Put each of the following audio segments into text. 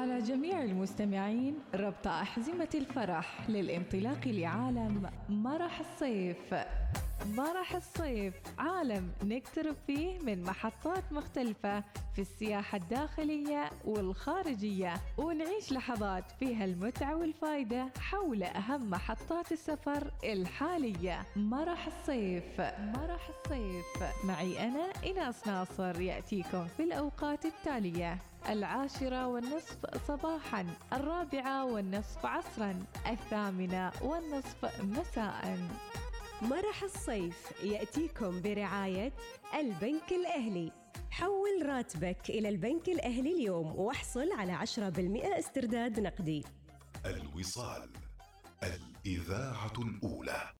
على جميع المستمعين ربط أحزمة الفرح للانطلاق لعالم مرح الصيف. مرح الصيف عالم نقترب فيه من محطات مختلفة في السياحة الداخلية والخارجية ونعيش لحظات فيها المتعة والفائدة حول أهم محطات السفر الحالية. مرح الصيف مرح الصيف. معي أنا إناس ناصر يأتيكم في الأوقات التالية. العاشرة والنصف صباحا الرابعة والنصف عصرا الثامنة والنصف مساء. مرح الصيف يأتيكم برعاية البنك الأهلي. حول راتبك إلى البنك الأهلي اليوم واحصل على 10% استرداد نقدي. الوصال الإذاعة الأولى.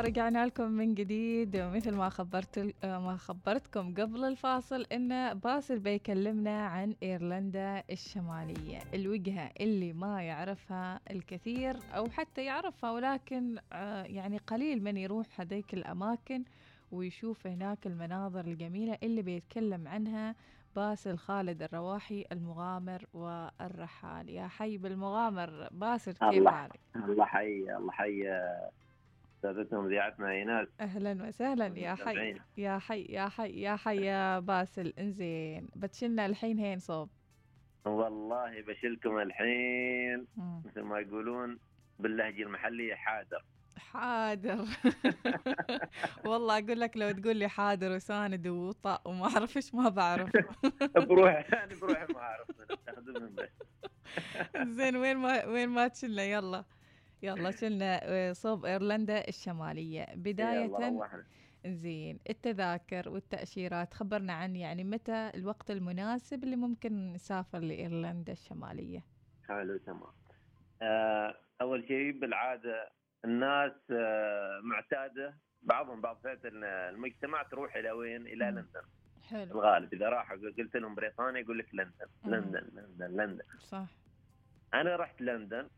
ورجعنا لكم من جديد. ومثل ما خبرت ما خبرتكم قبل الفاصل إن باسل بيكلمنا عن إيرلندا الشمالية. الوجهة اللي ما يعرفها الكثير أو حتى يعرفها ولكن آه، يعني قليل من يروح هذيك الأماكن ويشوف هناك المناظر الجميلة اللي بيتكلم عنها باسل خالد الرواحي المغامر والرحال. يا حي بالمغامر باسل كيف. حالك؟ الله حي الله حي سادتهم ذيعتنا ايناس أهلا وسهلا يا حي. يا حي يا حي يا حي يا باسل. إنزين بتشلنا الحين هين صوب. والله بشيلكم الحين. مثل ما يقولون باللهجة المحلية حاضر حاضر والله أقول لك لو تقول لي حاضر وساند وطأ وما أعرف إيش ما بعرف. بروح أنا بروح ما أعرف زين وين ما وين ما تشلنا يلا. يلا شلنا آه، صوب إيرلندا الشمالية بداية. زين التذاكر والتأشيرات خبرنا عن يعني متى الوقت المناسب اللي ممكن نسافر لإيرلندا الشمالية حلو تمام آه، أول شيء بالعادة الناس آه، معتادة بعضهم بعض فئة المجتمع تروح إلى وين؟ إلى. لندن حلو الغالب إذا راح قلت لهم بريطانيا يقول لك لندن. لندن لندن لندن صح أنا رحت لندن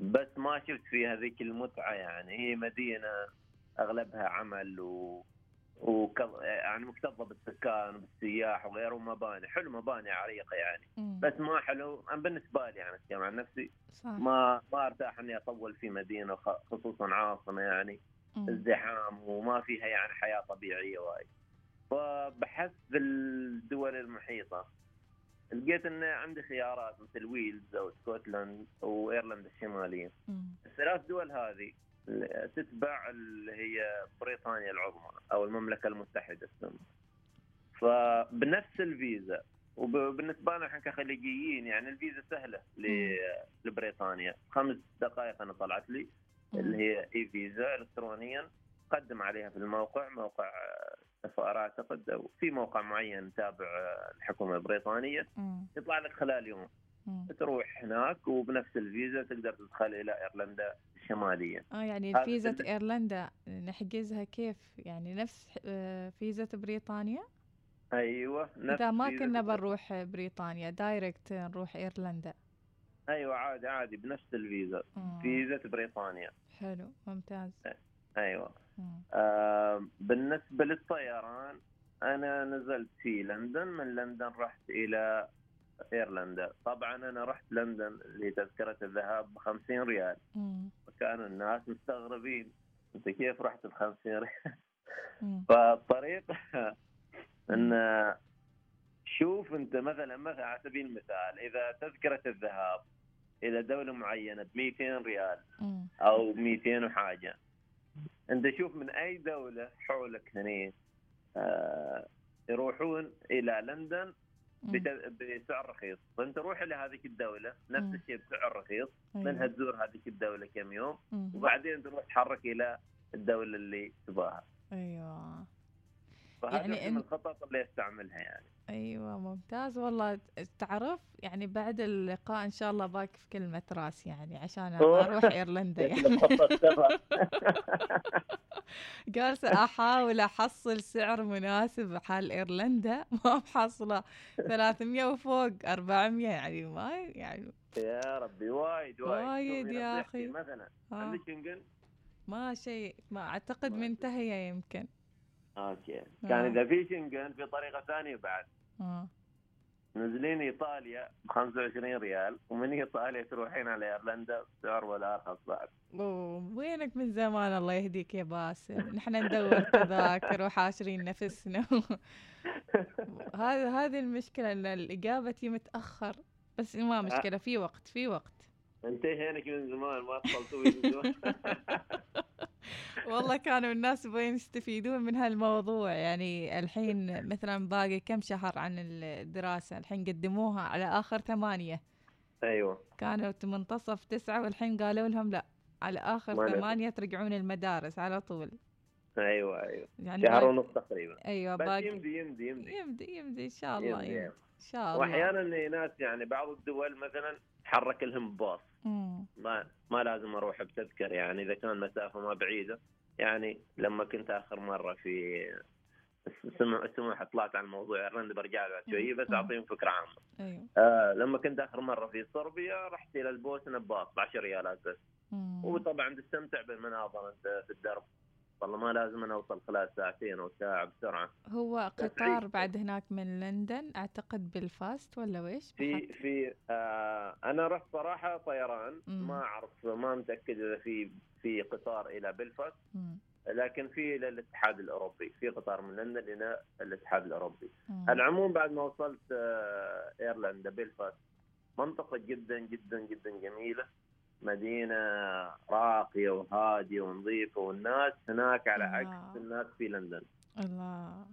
بس ما شفت فيها ذيك المتعة يعني. هي مدينة أغلبها عمل و وك... يعني مكتظة بالسكان وبالسياح وغيره ومباني. حلو مباني عريقة يعني. مم. بس ما حلو. أنا بالنسبة لي يعني اتكلم عن نفسي صح. ما ما أرتاح إني أطول في مدينة خصوصا عاصمة يعني. مم. ازدحام وما فيها يعني حياة طبيعية وايد. فبحثت بالدول المحيطة. لقيت إن عندي خيارات مثل ويلز أو سكوتلاند وايرلندا الشمالية. الثلاث دول هذه تتبع اللي هي بريطانيا العظمى أو المملكة المتحدة. تسمى فبنفس الفيزا وبالنسبة لنا إحنا كخليجيين يعني الفيزا سهلة لبريطانيا. خمس دقائق أنا طلعت لي اللي هي e-visa الكترونيا قدم عليها في الموقع موقع سفاره اعتقد أو في موقع معين نتابع الحكومة البريطانية. يطلع لك خلال يوم مم. تروح هناك وبنفس الفيزا تقدر تدخل إلى إيرلندا الشماليه آه يعني فيزا. إيرلندا نحجزها كيف يعني نفس آه، فيزا بريطانيا أيوه نفس إذا ما كنا بنروح بريطانيا direct نروح إيرلندا أيوه عادي عادي بنفس الفيزا مم. فيزا بريطانيا حلو ممتاز أيوه. آه بالنسبة للطيران أنا نزلت في لندن من لندن رحت إلى إيرلندا طبعا أنا رحت لندن اللي تذكره الذهاب ب 50 ريال مم. وكانوا الناس مستغربين أنت كيف رحت ب 50 ريال. فالطريق إن شوف أنت مثلا مثلا على سبيل المثال إذا تذكرة الذهاب إلى دولة معينة ب 200 ريال. أو 200 وحاجة أنت شوف من أي دولة حولك هنا آه يروحون إلى لندن بسعر رخيص فأنت روح إلى هذيك الدولة. نفس الشيء بسعر رخيص أيوة. منها تزور هذيك الدولة كم يوم. وبعدين تروح تحرك إلى الدولة اللي تباها أيوه فهذه يعني من الخطط اللي استعملها يعني. أيوه ممتاز. والله تعرف يعني بعد اللقاء إن شاء الله باك في كلمة راس يعني عشان. أروح إيرلندا يعني. قال سأحاول أحصل سعر مناسب حال إيرلندا. ما محصلة 300 وفوق 400 يعني ما يعني. يا ربي وايد وايد. وايد يا أخي. مثلا آه. عندك ما شيء ما أعتقد ما منتهية يمكن. أوكي. آه. كان إذا في شنقن في طريقة ثانية بعد. آه. نزلين إيطاليا ب 25 ريال ومن إيطاليا تروحين على إيرلندا بسعر ولا ارخص بعد أوه، وينك من زمان الله يهديك يا باسم؟ نحن ندور تذاكر وحاشرين نفسنا. هذا هذه المشكلة إن الإجابة تي متأخر بس ما مشكلة في وقت في وقت. انتهينك من زمان ما اتصلتوا من زمان. والله كانوا الناس يبغون يستفيدون من هالموضوع. يعني الحين مثلا باقي كم شهر عن الدراسة الحين قدموها على آخر ثمانية. أيوه. كانوا منتصف تسعة والحين قالوا لهم لا على آخر. ثمانية ترجعون المدارس على طول. أيوه أيوه. يعني شهر ونص تقريبا. أيوه بس باقي يمدي يمدي يمدي. يمدي يمدي إن شاء الله يمدي، يمدي. يمدي. إن شاء الله. واحيانا ناس يعني بعض الدول مثلا تحرك لهم باص. ما ما لازم أروح بتذكر يعني إذا كان مسافة ما بعيدة. يعني لما كنت آخر مرة في سمع سمح طلعت عن الموضوع ايرلندا برجع له بعد شوية بس. أعطيهم فكرة عامة. أيوه. آه لما كنت آخر مرة في صربيا رحت إلى البوسنة بباص ب 10 ريالات بس. مم. وطبعا تستمتع بالمناظر انت في الدرب. والله ما لازم أنا أوصل خلال ساعتين أو ساعة بسرعة هو. قطار بعد هناك من لندن أعتقد بالفاست ولا ويش في في آه أنا رحت صراحة طيران مم. ما أعرف ما متأكد إذا في في قطار إلى بلفاست. لكن في إلى الاتحاد الأوروبي في قطار من لندن إلى الاتحاد الأوروبي مم. العموم بعد ما وصلت آه، إيرلندا بلفاست منطقة جدا جدا جدا جميلة مدينة راقية وهادية ونظيفة والناس هناك على الله. عكس الناس في لندن. الله.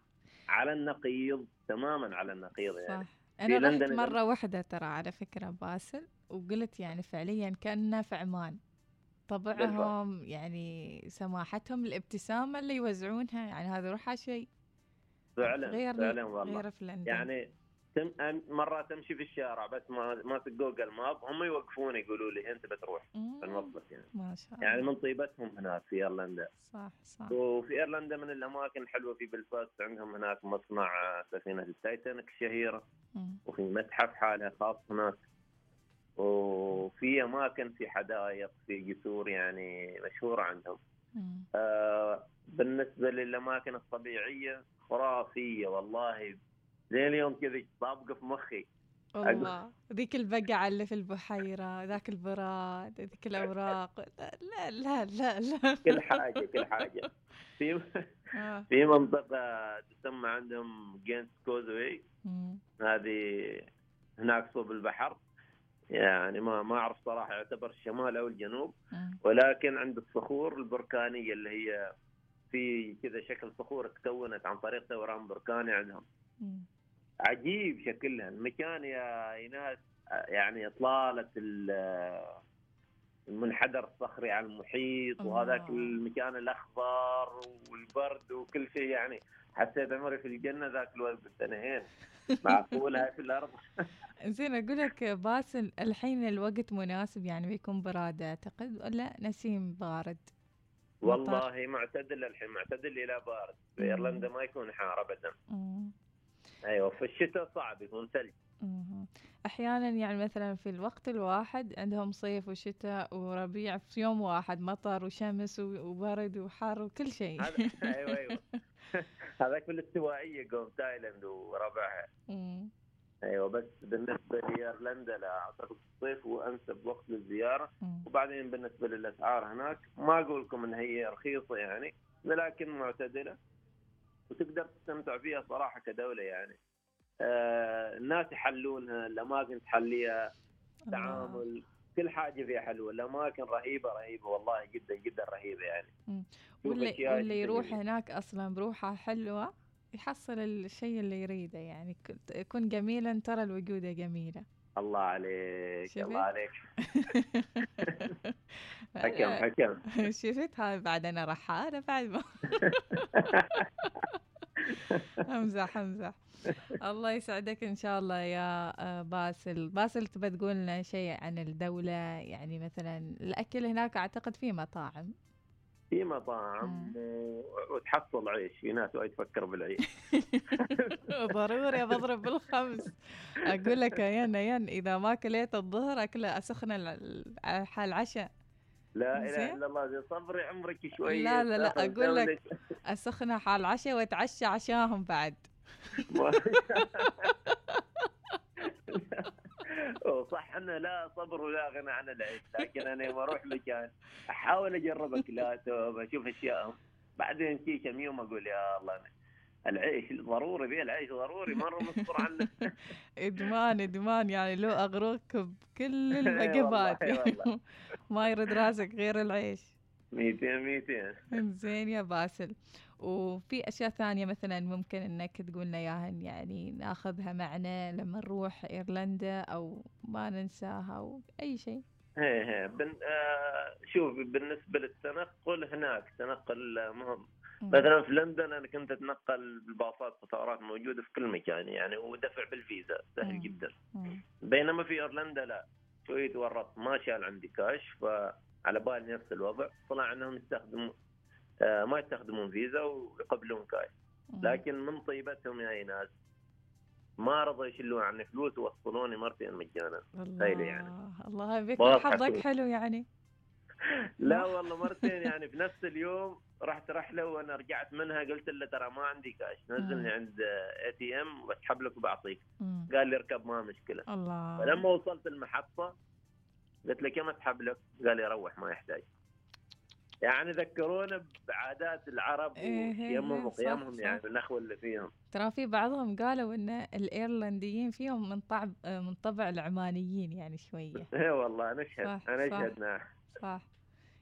على النقيض تماما على النقيض يعني. صح. أنا رحت لندن مرة واحدة ترى على فكرة باسل وقلت يعني فعليا كاننا في عمان. طبعهم يعني سماحتهم الابتسامة اللي يوزعونها يعني هذا روحها شيء. فعلا غير فعلا والله. غير في لندن. يعني تم مرة تمشي في الشارع بس ما ماسك جوجل ماب هم يوقفون يقولوا لي أنت بتروح. في المطبخ يعني. ما شاء الله. يعني من طيبتهم هناك في إيرلندا. صح صح. وفي إيرلندا من الأماكن الحلوة في بلفاست عندهم هناك مصنع سفينة التايتانيك الشهيره مم. وفي متحف حالها خاص هناك. وفي أماكن في حدائق في جسور يعني مشهورة عندهم. مم. آه بالنسبة للأماكن الطبيعية خرافية والله. زي اليوم كذا طابقه في مخي. والله. ذيك البقعة اللي في البحيرة ذاك البراد ذيك الأوراق. لا لا لا لا كل حاجة كل حاجة. في آه. في منطقة تسمى عندهم Giant's Causeway. هذه هناك صوب البحر. يعني ما ما أعرف صراحة يعتبر الشمال أو الجنوب. ولكن عند الصخور البركانية اللي هي في كذا شكل صخور تكونت عن طريق ثوران بركاني عندهم. عجيب شكلها المكان يا إيناس يعني اطلاله ال- المنحدر الصخري على المحيط. وهذاك المكان الأخضر والبرد وكل شيء يعني حسيت عمري في الجنة ذاك الوقت سنتين معقولها في الأرض زين أقول لك باسل الحين الوقت مناسب يعني بيكون براد أعتقد ولا نسيم بارد. والله معتدل الحين معتدل إلى بارد في. ايرلندا ما يكون حار ابدا. أيوه في الشتاء صعب يكون ثلج مم. أحيانا يعني مثلا في الوقت الواحد عندهم صيف وشتاء وربيع في يوم واحد مطر وشمس وبرد وحر وكل شيء أيوه أيوه هذاك في الاستوائية قوم تايلاند وربعها. أيوه بس بالنسبة لإيرلندا لا أعتقد الصيف هو أنسب وقت للزيارة. وبعدين بالنسبة للأسعار هناك ما أقول لكم إن هي رخيصة يعني ولكن معتدلة وتقدر تستمتع فيها صراحة كدولة يعني. آه الناس يحلونها الأماكن تحليها. تعامل كل حاجة فيها حلوة. الأماكن رهيبة رهيبة والله جدا جدا رهيبة يعني. واللي, جداً يروح. هناك أصلا بروحه حلوة يحصل الشيء اللي يريده يعني. يكون جميلا ترى الوجودة جميلة. الله عليك شفت؟ الله عليك. حكم حكم. شفت؟ هاي بعد أنا رحالة بعد ما. امزح امزح الله يسعدك إن شاء الله يا آه، باسل. باسل تبى تقول لنا شيء عن الدولة؟ يعني مثلا الأكل هناك أعتقد في مطاعم. في مطاعم. وتحصل عيش. في ناس وايد تفكر بالعيش. ضروري بضرب بالخمس. أقول لك يا ين ين إذا ما كليت الظهر أكله أسخن حال العشاء. لا إله إلا الله صبري عمرك شوي لا لا لا أقول لك اسخنها حال العشاء وأتعشى عشاهم بعد. صح إنه لا صبر ولا غنى عن العيش لكن أنا لما أروح مكان أحاول اجرب اكلات واشوف اشياء بعدين شي كم يوم أقول يا الله العيش ضروري ذي العيش ضروري مره مصبر عنه. إدمان إدمان يعني لو أغرقك بكل الوجبات. يعني ما يرد راسك غير العيش. 200 200 زين يا باسل. وفي أشياء ثانية مثلا ممكن إنك تقول لنا إياها يعني ناخذها معنا لما نروح إيرلندا أو ما ننساها أو أي شيء. إيه إيه بن... آه شوف بالنسبة للتنقل هناك تنقل مهم. مثلا في لندن أنا كنت أتنقل بالباصات قطارات موجودة في كل مكان يعني ودفع بالفيزا سهل جدا. بينما في إيرلندا لا. شوي تورط ما شال عندي كاش فعلى بالي نفس الوضع. طلع إنهم يستخدمون آه، ما يستخدمون فيزا ويقبلون كاش لكن من طيبتهم يا ناس ما رضوا يشلون عني فلوس ووصلوني مرتين مجانا. الله يعني. الله بك حظك حلو يعني. لا والله مرتين يعني في نفس اليوم رحت رحلة وأنا رجعت منها قلت له ترى ما عندي كاش نزلني عند ATM بسحب لك وبعطيك. قال لي اركب ما مشكلة. الله. فلما وصلت المحطة قلت له كم أسحب لك؟ قال لي روح ما يحتاج. يعني ذكرونا بعادات العرب إيه وقيمهم وقيمهم يعني النخوه اللي فيهم. ترى في بعضهم قالوا إن الإيرلنديين فيهم من طبع من طبع العمانيين يعني شوية. اي والله نشهد أنا أشهد نعم. صح.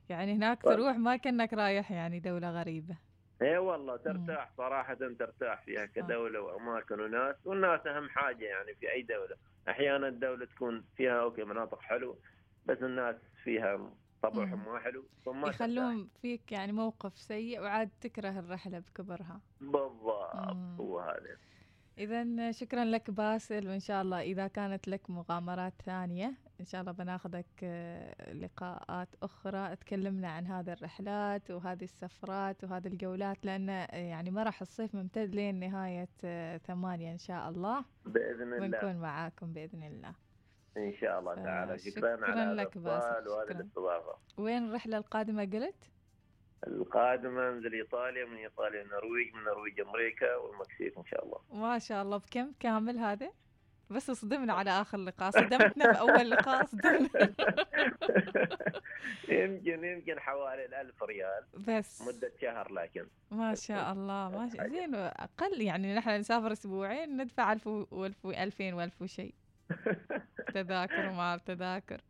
يعني هناك تروح ما كأنك رايح يعني دولة غريبة. اي والله ترتاح صراحة ترتاح فيها كدولة وأماكن وناس والناس أهم حاجة يعني في أي دولة. أحيانا الدولة تكون فيها okay مناطق حلو بس الناس فيها طبعهم ما حلو ثم يخلون فيك يعني موقف سيء وعاد تكره الرحلة بكبرها. بالضبط هو هذا. إذا شكرا لك باسل وإن شاء الله إذا كانت لك مغامرات ثانية إن شاء الله بناخذك آه، لقاءات أخرى تكلمنا عن هذه الرحلات وهذه السفرات وهذه الجولات لأن آه، يعني مرح الصيف ممتد لين نهاية آه، ثمانية إن شاء الله. بإذن الله. ونكون معاكم بإذن الله. إن شاء الله تعالى. شكرا, شكرا على لك باسل وهذه الاستضافة. وين الرحلة القادمة قلت؟ القادمة من إيطاليا من إيطاليا النرويج من النرويج أمريكا والمكسيك إن شاء الله. ما شاء الله. بكم؟ كامل هذا؟ بس صدمنا على آخر لقاء. صدمتنا في أول لقاء صدمنا. يمكن يمكن حوالي الألف ريال. بس. مدة شهر لكن. ما شاء الله. ما شاء زين أقل يعني نحن نسافر أسبوعين ندفع ألف وألف وألفين وألف وشيء. تذاكر وما تذاكر.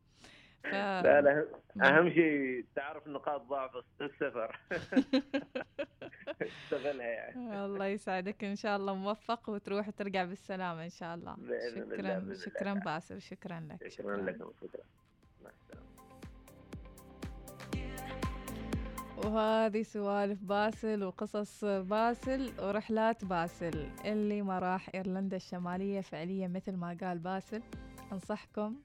ف... لا لا أهم شيء تعرف نقاط ضعف السفر. استغلها يعني. الله يسعدك إن شاء الله موفق وتروح وترجع بالسلامة إن شاء الله. بإذن شكرا الله. بإذن شكرا الله. باسل شكرا لك شكرا لكم شكرا. مع السلامة. وهذه سوالف باسل وقصص باسل ورحلات باسل. اللي ما راح إيرلندا الشمالية فعليا مثل ما قال باسل. أنصحكم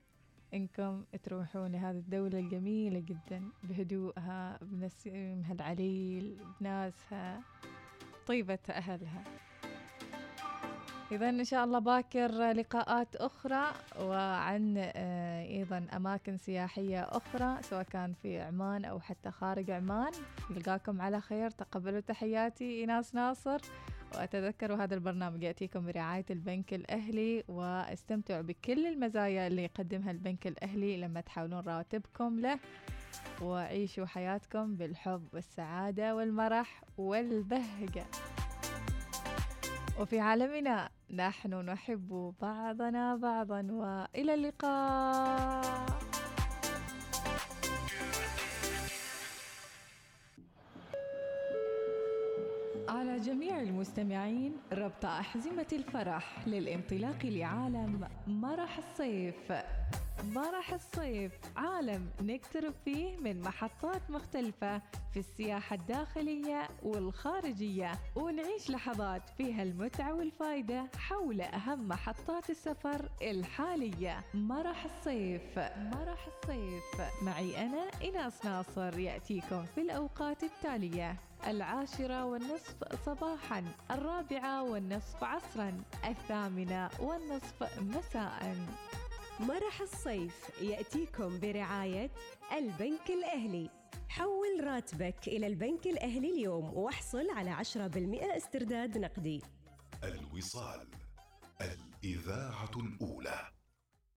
إنكم تروحون لهذه الدولة الجميلة جدا بهدوءها بنسيمها العليل بناسها طيبة أهلها. إذا إن شاء الله باكر لقاءات أخرى وعن آه، أيضا أماكن سياحية أخرى سواء كان في عمان أو حتى خارج عمان. نلقاكم على خير. تقبلوا تحياتي. إيناس ناصر. وأتذكروا هذا البرنامج يأتيكم برعاية البنك الأهلي واستمتعوا بكل المزايا اللي يقدمها البنك الأهلي لما تحولون رواتبكم له. وعيشوا حياتكم بالحب والسعادة والمرح والبهجة. وفي عالمنا نحن نحب بعضنا بعضا وإلى اللقاء. على جميع المستمعين ربط أحزمة الفرح للانطلاق لعالم مرح الصيف. مرح الصيف عالم نقترب فيه من محطات مختلفة في السياحة الداخلية والخارجية ونعيش لحظات فيها المتعة والفائدة حول أهم محطات السفر الحالية. مرح الصيف مرح الصيف معي أنا إناس ناصر يأتيكم في الأوقات التالية. العاشرة والنصف صباحا الرابعة والنصف عصرا الثامنة والنصف مساء. مرح الصيف يأتيكم برعاية البنك الأهلي. حول راتبك إلى البنك الأهلي اليوم واحصل على 10% استرداد نقدي. الوصال الإذاعة الأولى.